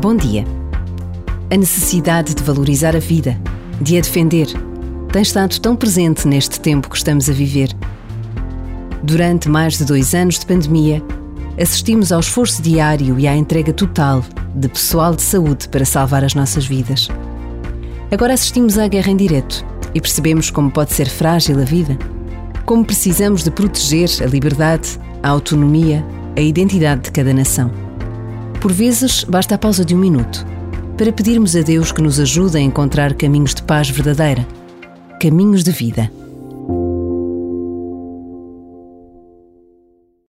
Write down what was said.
Bom dia. A necessidade de valorizar a vida, de a defender, tem estado tão presente neste tempo que estamos a viver. Durante mais de dois anos de pandemia, assistimos ao esforço diário e à entrega total de pessoal de saúde para salvar as nossas vidas. Agora assistimos à guerra em direto e percebemos como pode ser frágil a vida, como precisamos de proteger a liberdade, a autonomia, a identidade de cada nação. Por vezes, basta a pausa de um minuto para pedirmos a Deus que nos ajude a encontrar caminhos de paz verdadeira, caminhos de vida.